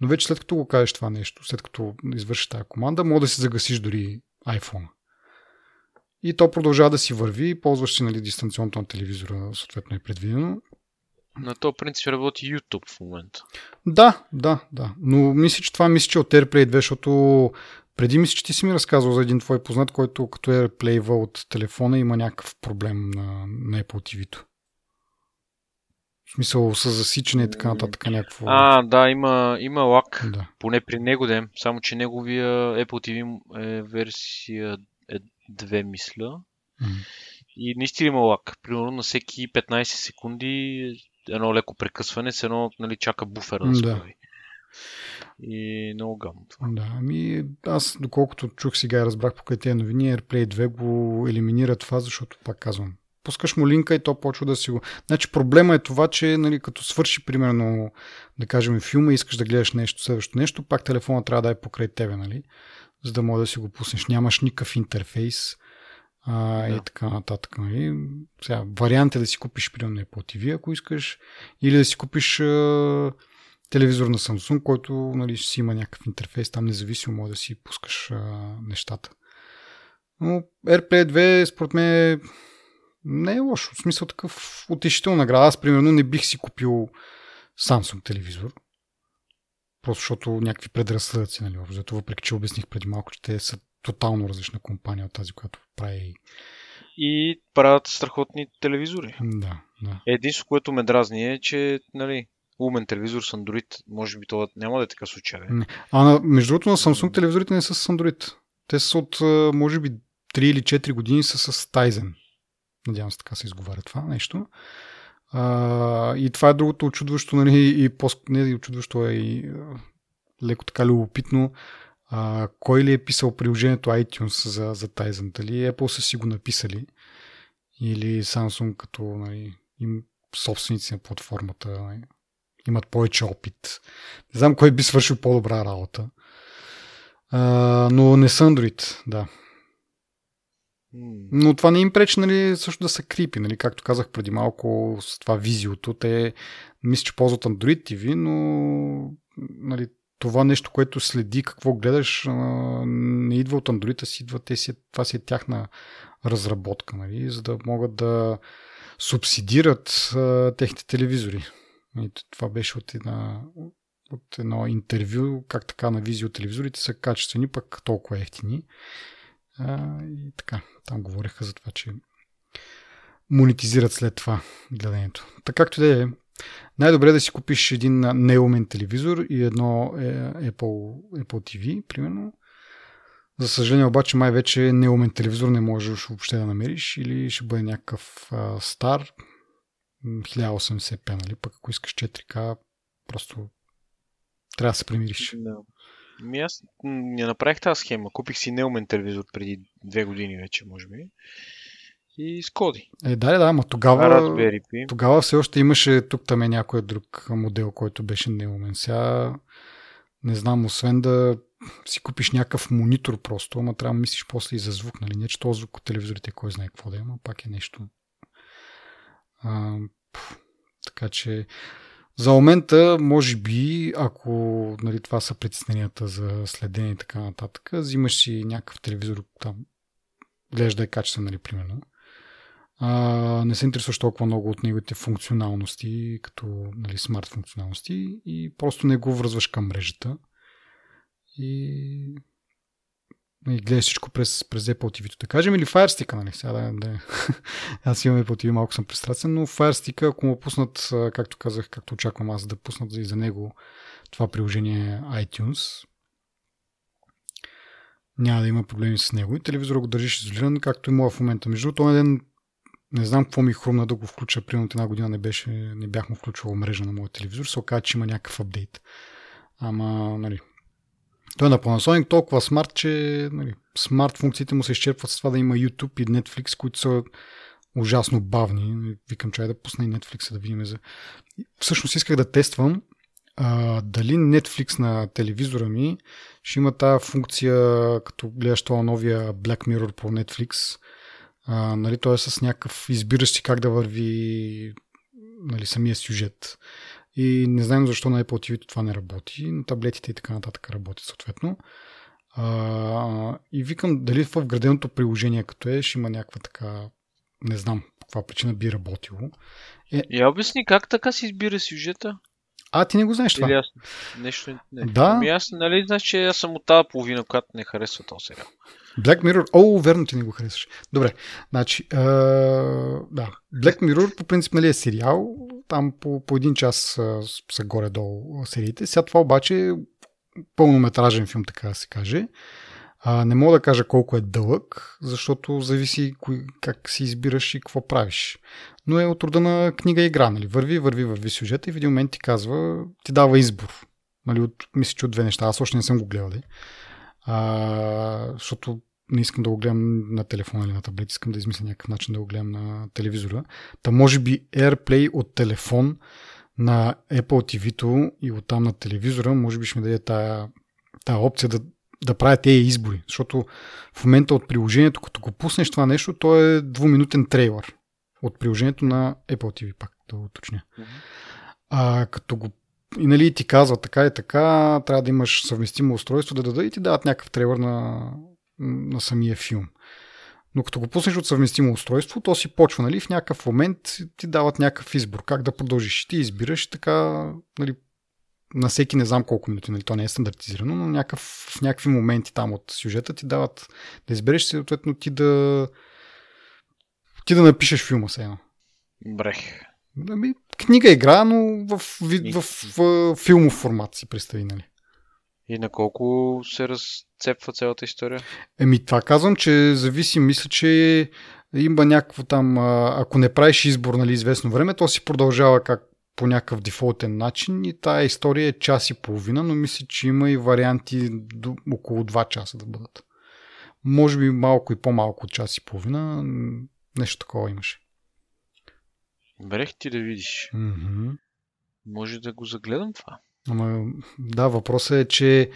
но вече след като го кажеш това нещо, след като извършиш тази команда, може да си загасиш дори iPhone. и то продължава да си върви, ползваш си нали, дистанционното на телевизора, съответно е предвидено. На то принцип работи YouTube в момента. Да, да, да. Но мисля, че това мисля, че от AirPlay 2, защото преди мисля, че ти си ми разказвал за един твой познат, който като AirPlay от телефона има някакъв проблем на, на Apple TV-то. В смисъл с засичане и така нататък някакво. А, да, има, има лак. Да. Поне при него е. Само, че неговия Apple TV е версия 2, мисля. М. И наистина има лак. Примерно на всеки 15 секунди едно леко прекъсване, с едно нали, чака буфера да Да. появи. И много гамно това. Да, ами аз доколкото чух сега и разбрах покрай тези новини, AirPlay 2 го елиминира това, защото пак казвам. Пускаш му линка и то почва да си го... Значи проблема е това, че нали, като свърши примерно, да кажем, филма и искаш да гледаш нещо, следващо нещо, пак телефона трябва да е покрай тебе, нали? За да може да си го пуснеш. Нямаш никакъв интерфейс а, Да. и така нататък. Нали? Сега, вариант е да си купиш примерно Apple TV, ако искаш, или да си купиш а, телевизор на Samsung, който нали, ще си има някакъв интерфейс, там независимо може да си пускаш а, нещата. Но AirPlay 2 според мен не е лошо. В смисъл такъв утешителна награда. Аз примерно не бих си купил Samsung телевизор. Просто защото някакви предразсъдъци, нали, общо. взето, въпреки че обясних преди малко, че те са тотално различна компания от тази, която прави. И правят страхотни телевизори. Да, да. Единството, което ме дразни е, че нали, умен телевизор с Android, може би това няма да е така случай. бе. А на, между другото на Samsung телевизорите не са с Android. Те са от, може би, 3 или 4 години са с Tizen. Надявам се така се изговаря това нещо. А, и това е другото очудващо, нали, и по не и очудващо, а и леко така любопитно. А, кой ли е писал приложението iTunes за, за Tizen? Дали Apple са си го написали? Или Samsung като нали, им собственици на платформата нали, имат повече опит. Не знам кой би свършил по-добра работа. А, но не са Android, да. Но това не им пречи, нали, също да са крипи, нали, както казах преди малко с това визиото. Те мисля, че ползват Android TV, но нали, това нещо, което следи какво гледаш, не идва от Android, а си идва, те си, това си е тяхна разработка, нали, за да могат да субсидират а, техните телевизори. И това беше от, една, от едно интервю, как така на визио телевизорите са качествени, пък толкова ефтини. А, и така, там говореха за това, че монетизират след това гледането. Така както да е, най-добре е да си купиш един неумен телевизор и едно е, Apple, Apple TV, примерно. За съжаление обаче май вече неумен телевизор не можеш въобще да намериш или ще бъде някакъв а, стар 1080p, нали? Пък ако искаш 4K, просто трябва да се примириш. Да. Ми аз не направих тази схема. Купих си неумен телевизор преди две години вече, може би. И скоди. Е, да, да, ама тогава... Тогава все още имаше тук там е някой друг модел, който беше неумен. Сега не знам, освен да си купиш някакъв монитор просто, ама трябва да мислиш после и за звук, нали? Не, че този звук от телевизорите кой знае какво да ама пак е нещо. А, пф, така че за момента, може би, ако нали, това са притесненията за следене и така нататък, взимаш си някакъв телевизор там, гледаш да е качествен, нали, примерно. А, не се интересуваш толкова много от неговите функционалности, като нали, смарт функционалности и просто не го връзваш към мрежата. И, и гледаш всичко през, през Apple TV. Да кажем или Fire Stick, нали? Сега да, да. [LAUGHS] Аз имам Apple TV, малко съм пристрастен, но Fire Stick, ако му пуснат, както казах, както очаквам аз да пуснат и за него това приложение iTunes, няма да има проблеми с него и телевизора го държиш изолиран, както и моя в момента. Между този ден не знам какво ми хрумна да го включа. Примерно една година не, беше, не бях му включвал мрежа на моят телевизор. Се оказа, че има някакъв апдейт. Ама, нали, той е на Panasonic толкова смарт, че нали, смарт функциите му се изчерпват с това да има YouTube и Netflix, които са ужасно бавни. Викам, че да пусна и Netflix да видим за... Всъщност исках да тествам а, дали Netflix на телевизора ми ще има тази функция, като гледаш това новия Black Mirror по Netflix, а, нали, той е с някакъв избираш си как да върви нали, самия сюжет. И не знаем защо на Apple TV това не работи, но таблетите и така нататък работят съответно. А, и викам дали в вграденото приложение, като е, ще има някаква така, не знам по каква причина би работило. Е... Я обясни как така си избира сюжета? А, ти не го знаеш това? Или аз нещо не. Да. Ами аз, нали, знаеш, че аз съм от тази половина, която не харесва този сериал. Black Mirror, о, верно ти не го харесваш. Добре, значи, е, да, Black Mirror по принцип нали, е сериал, там по, по един час са горе-долу сериите. Сега това обаче е пълнометражен филм, така да се каже. А, не мога да кажа колко е дълъг, защото зависи кой, как си избираш и какво правиш. Но е от рода на книга и игра. Нали? Върви, върви, върви сюжета и в един момент ти казва, ти дава избор. Нали? От, мисля, че от две неща. Аз още не съм го гледал. Ли? А, защото не искам да го гледам на телефона или на таблет, искам да измисля някакъв начин да го гледам на телевизора. Та може би AirPlay от телефон на Apple TV-то и оттам на телевизора, може би ще ми даде тая, тая опция да, да правя тези избори. Защото в момента от приложението, като го пуснеш това нещо, то е двуминутен трейлър. От приложението на Apple TV, пак да уточня. А като го и нали ти казва така и така, трябва да имаш съвместимо устройство да даде и ти дават някакъв трейлър на, на самия филм. Но като го пуснеш от съвместимо устройство, то си почва, нали, в някакъв момент ти дават някакъв избор, как да продължиш. Ти избираш така, нали, на всеки не знам колко минути, нали, то не е стандартизирано, но някакъв, в някакви моменти там от сюжета ти дават да избереш, съответно ти да ти да напишеш филма се едно. Брех. Ами, книга игра, но в, в, в, в, в филмов формат си представи, нали? И на колко се разцепва цялата история? Еми, това казвам, че зависи. Мисля, че има някакво там, ако не правиш избор, нали, известно време, то си продължава как по някакъв дефолтен начин и тая история е час и половина, но мисля, че има и варианти до около 2 часа да бъдат. Може би малко и по-малко от час и половина, нещо такова имаше. Брех ти да видиш. Mm-hmm. Може да го загледам това. Ама, да, въпросът е, че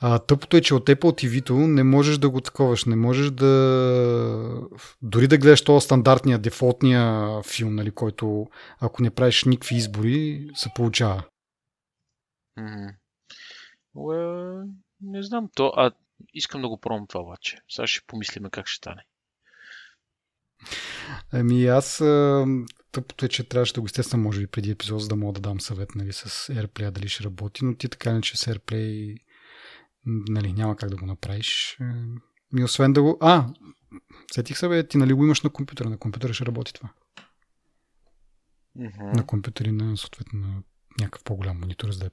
а, тъпото е, че от Apple TV-то не можеш да го таковаш, не можеш да... Дори да гледаш този стандартния, дефолтния филм, нали, който ако не правиш никакви избори, се получава. Mm-hmm. Well, не знам то, а искам да го пробвам това обаче. Сега ще помислиме как ще стане. Ами аз тъпото е, че трябваше да го естествено, може би преди епизод, за да мога да дам съвет нали, с AirPlay дали ще работи, но ти така не че с AirPlay нали, няма как да го направиш. Ми освен да го... А, сетих се, бе, ти нали го имаш на компютъра. На компютъра ще работи това. Mm-hmm. На компютъри на съответно на някакъв по-голям монитор, за да е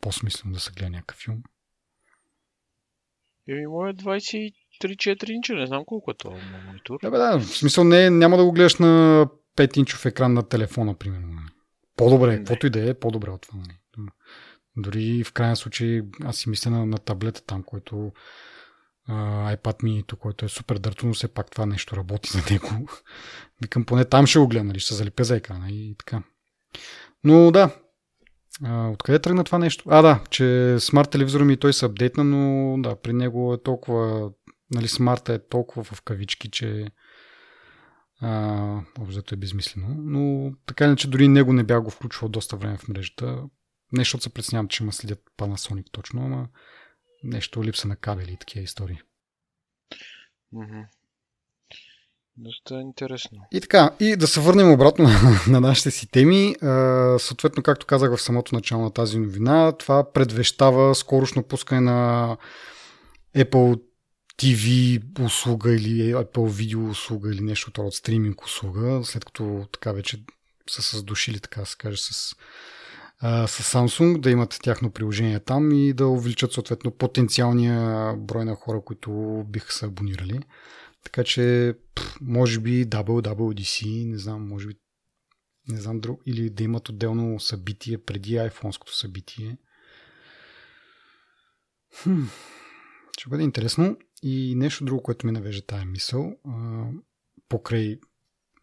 по-смислено да се гледа някакъв филм. Еми, моят 23-4 инча, не знам колко е това монитор. Да, бе, да, в смисъл не, няма да го гледаш на 5-инчов екран на телефона, примерно. По-добре, каквото и да е, по-добре от това. Нали. Дори в крайна случай, аз си мисля на, на таблета там, който uh, iPad mini, който е супер дърто, но все пак това нещо работи за него. [LAUGHS] Викам, поне там ще го гледам, нали, ще залепя за екрана и така. Но да, uh, откъде тръгна това нещо? А, да, че смарт телевизора ми той се апдейтна, но да, при него е толкова, нали, смарта е толкова в кавички, че Обзето е безмислено. Но така иначе дори него не бях го включвал доста време в мрежата. Не, защото се предснявам, че ме следят Panasonic точно, ама нещо липса на кабели и такива истории. Mm-hmm. Доста интересно. И така, и да се върнем обратно [LAUGHS] на нашите си теми. съответно, както казах в самото начало на тази новина, това предвещава скорошно пускане на Apple TV услуга или Apple видео услуга или нещо от стриминг услуга, след като така вече са се така се каже, с, с Samsung, да имат тяхно приложение там и да увеличат съответно потенциалния брой на хора, които биха се абонирали. Така че, може би WWDC, не знам, може би не знам друг, или да имат отделно събитие преди iPhone-ското събитие. Хм. Ще бъде интересно. И нещо друго, което ми навежда тая мисъл, покрай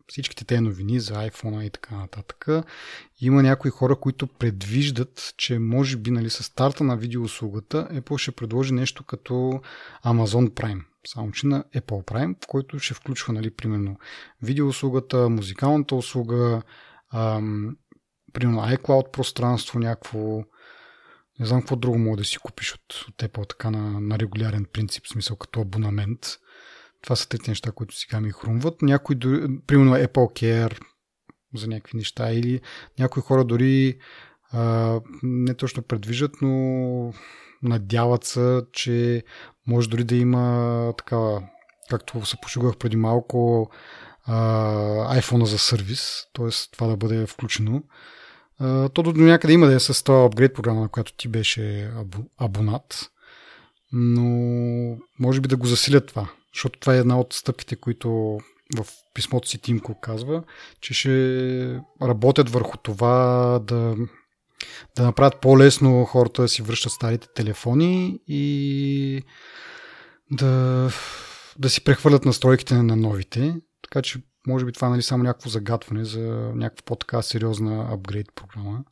всичките те новини за iPhone и така нататък, има някои хора, които предвиждат, че може би нали, с старта на видеоуслугата Apple ще предложи нещо като Amazon Prime. Само че на Apple Prime, в който ще включва, нали, примерно, видеоуслугата, музикалната услуга, ам, примерно iCloud пространство, някакво, Не знам какво друго мога да си купиш от, от Apple така на, на регулярен принцип, в смисъл като абонамент. Това са трите неща, които сега ми хрумват. Някои, примерно Apple Care за някакви неща или някои хора дори а, не точно предвиждат, но надяват се, че може дори да има такава, както се пошугах преди малко, iPhone за сервис, т.е. това да бъде включено. То до някъде има да е с това апгрейд програма, на която ти беше абонат, но може би да го засилят това, защото това е една от стъпките, които в писмото си Тимко казва, че ще работят върху това да да направят по-лесно хората да си връщат старите телефони и да, да си прехвърлят настройките на новите. Така че може би това нали, само някакво загатване за някаква по-така сериозна апгрейд програма.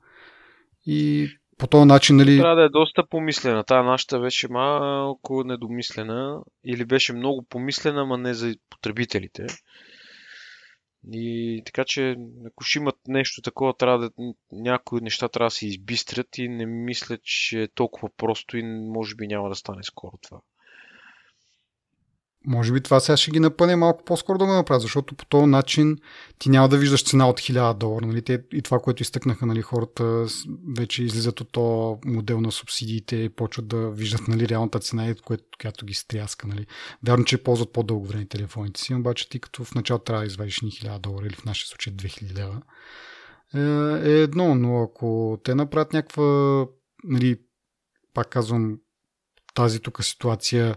И по този начин, нали... Трябва да е доста помислена. Та нашата беше малко недомислена или беше много помислена, ама не за потребителите. И така че, ако ще имат нещо такова, трябва да, някои неща трябва да се избистрят и не мисля, че е толкова просто и може би няма да стане скоро това. Може би това сега ще ги напъне малко по-скоро да го направят, защото по този начин ти няма да виждаш цена от 1000 долара. Нали? И това, което изтъкнаха нали, хората, вече излизат от този модел на субсидиите и почват да виждат нали, реалната цена, която ги стряска. Нали? Вярно, че ползват по-дълго време телефоните си, обаче ти като в началото трябва да извадиш ни 1000 долара или в нашия случай 2000 лева, е, е едно, но ако те направят някаква, нали, пак казвам, тази тук ситуация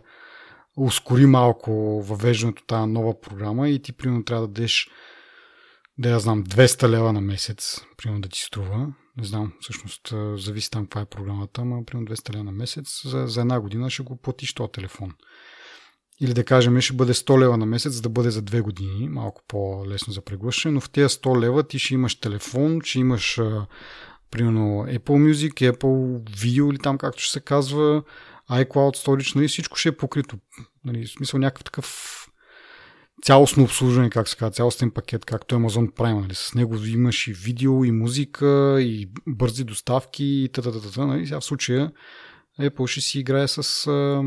ускори малко въвеждането тази нова програма и ти примерно трябва да дадеш да я знам, 200 лева на месец, примерно да ти струва. Не знам, всъщност зависи там каква е програмата, но примерно 200 лева на месец, за, за една година ще го платиш този телефон. Или да кажем, ще бъде 100 лева на месец, за да бъде за 2 години, малко по-лесно за преглъщане, но в тези 100 лева ти ще имаш телефон, ще имаш примерно Apple Music, Apple Video или там както ще се казва, iCloud Storage, нали, всичко ще е покрито. Нали, в смисъл някакъв такъв цялостно обслужване, как се казва, цялостен пакет, както Amazon Prime. Нали. С него имаш и видео, и музика, и бързи доставки, и т.т. Нали. Сега в случая Apple ще си играе с а,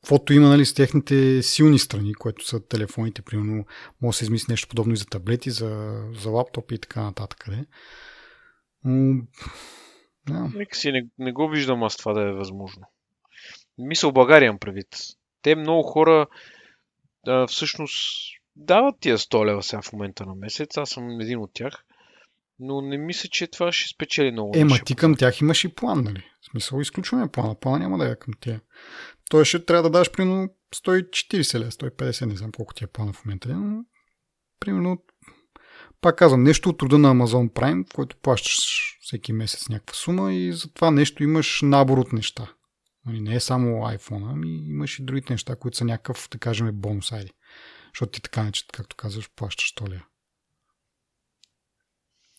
каквото има нали, с техните силни страни, което са телефоните, примерно, може да се измисли нещо подобно и за таблети, за, за лаптопи и така нататък. Нали. Но. Нека си не, не го виждам аз това да е възможно. Мисъл България имам предвид. Те много хора а, всъщност дават тия 100 лева сега в момента на месец. Аз съм един от тях. Но не мисля, че това ще спечели много. Е, ма ти към тях имаш и план, нали? В смисъл, изключваме плана. Плана няма да е към тях. Той ще трябва да даш примерно 140 лева, 150, не знам колко ти е плана в момента. Но, примерно, пак казвам, нещо от труда на Amazon Prime, който плащаш всеки месец някаква сума и за това нещо имаш набор от неща. Нали, не е само iPhone, ами имаш и другите неща, които са някакъв, да кажем, бонус, айде. Защото ти така нече, както казваш, плащаш толия.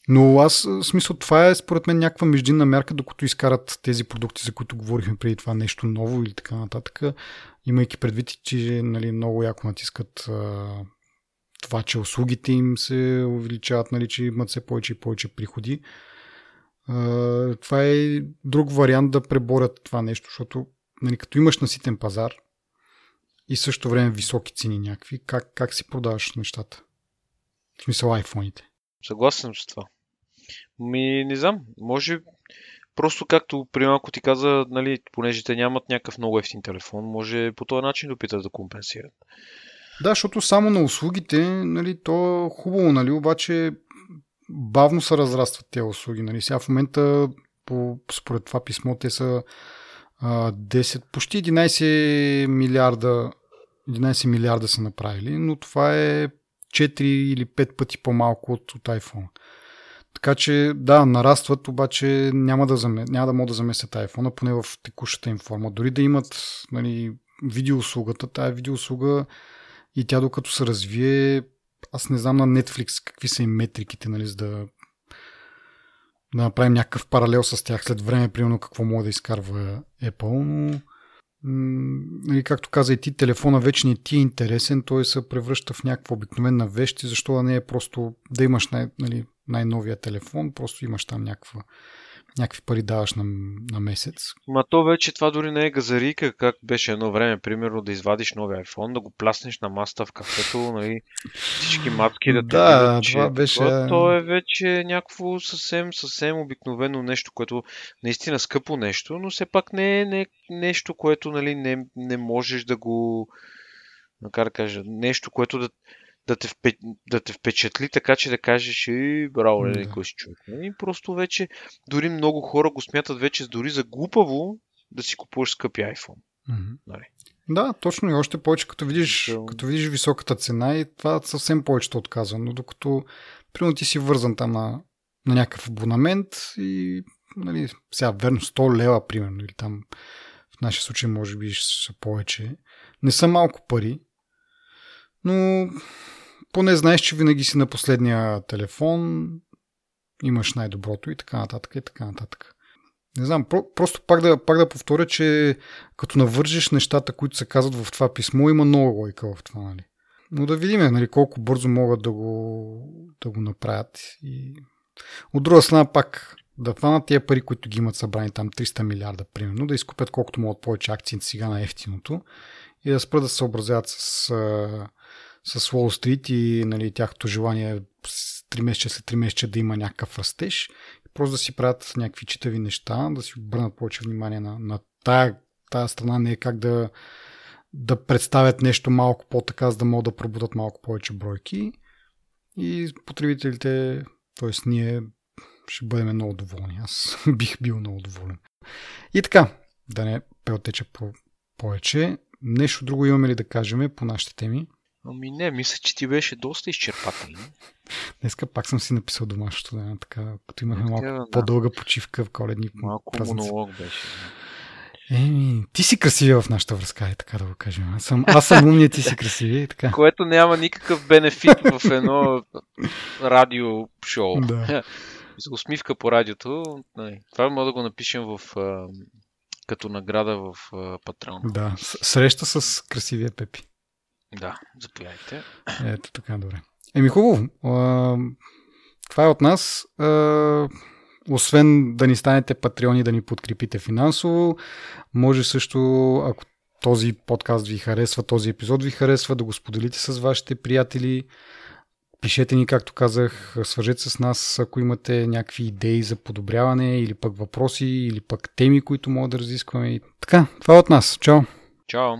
Но аз, в смисъл, това е според мен някаква междинна мерка, докато изкарат тези продукти, за които говорихме преди това, нещо ново или така нататък, имайки предвид, че нали, много яко натискат това, че услугите им се увеличават, нали, че имат все повече и повече приходи това е друг вариант да преборят това нещо, защото нали, като имаш наситен пазар и също време високи цени някакви, как, как си продаваш нещата? В смисъл айфоните. Съгласен с това. Ми, не знам, може просто както при малко ти каза, нали, понеже те нямат някакъв много ефтин телефон, може по този начин да опитат да компенсират. Да, защото само на услугите, нали, то е хубаво, нали, обаче бавно се разрастват тези услуги. Нали? Сега в момента, по, според това писмо, те са а, 10, почти 11 милиарда 11 милиарда са направили, но това е 4 или 5 пъти по-малко от, от iPhone. Така че да, нарастват, обаче няма да, заме, няма да могат да замесят iPhone, поне в текущата им форма. Дори да имат нали, видеоуслугата, тая видеоуслуга и тя докато се развие, аз не знам на Netflix какви са и метриките, нали, за да, да направим някакъв паралел с тях. След време, примерно какво може да изкарва Apple, но нали, както каза и ти, телефона вече не ти е интересен, той се превръща в някаква обикновена вещ защо да не е просто да имаш най- нали, най-новия телефон, просто имаш там някаква, някакви пари даваш на, на месец. Ма то вече това дори не е газарика, как беше едно време, примерно да извадиш нови iPhone, да го пласнеш на маста в кафето, нали, всички мацки да те Да, видят, че това беше- това- То е вече някакво съвсем, съвсем обикновено нещо, което наистина скъпо нещо, но все пак не е не, нещо, което нали, не, не можеш да го, да кажа, нещо, което да, да, те, впе, да те впечатли, така че да кажеш, и браво, Да. да. кой си човек. И просто вече, дори много хора го смятат вече дори за глупаво да си купуваш скъпи iPhone. Мгм. Нали. Да, точно и още повече, като видиш, Да. като видиш високата цена и това съвсем повечето отказва. Но докато, примерно ти си вързан там на, на някакъв абонамент и нали, сега верно 100 лева, примерно, или там в нашия случай може би ще са повече. Не са малко пари, но поне знаеш, че винаги си на последния телефон, имаш най-доброто и така нататък и така нататък. Не знам, про- просто пак да, пак да повторя, че като навържиш нещата, които се казват в това писмо, има много лойка в това, нали? Но да видим, нали, колко бързо могат да го, да го направят. И... От друга страна пак да фанат тия пари, които ги имат събрани там 300 милиарда, примерно, да изкупят колкото могат повече акции сега на ефтиното и да спрат да се съобразяват с, с Wall Street и нали, тяхното желание с 3 месеца след 3 месеца да има някакъв растеж просто да си правят някакви читави неща, да си обърнат повече внимание на, на тая, тая страна, не е как да, да представят нещо малко по-така, за да могат да пробудат малко повече бройки и потребителите, т.е. ние ще бъдем много доволни. Аз [LAUGHS] бих бил много доволен. И така, да не преотеча по- повече. Нещо друго имаме ли да кажем по нашите теми? Ами не, мисля, че ти беше доста изчерпателен. [LAUGHS] Днеска пак съм си написал домашното, да, така, като имахме Така, малко да. по-дълга почивка в коледни Малко празници. монолог беше. Еми, ти си красивия в нашата връзка, е така да го кажем. Аз съм, аз съм умният, ти си красивия и така. Което няма никакъв бенефит в едно радио шоу. Да. [LAUGHS] Усмивка по радиото. Това може да го напишем в, като награда в Патреон. Да, среща с красивия Пепи. Да, заповядайте. Ето така, добре. Еми хубаво. Това е от нас. Освен да ни станете патреони, да ни подкрепите финансово, може също, ако този подкаст ви харесва, този епизод ви харесва, да го споделите с вашите приятели. Пишете ни, както казах, свържете с нас, ако имате някакви идеи за подобряване или пък въпроси, или пък теми, които могат да разискваме. Така, това е от нас. Чао! Чао!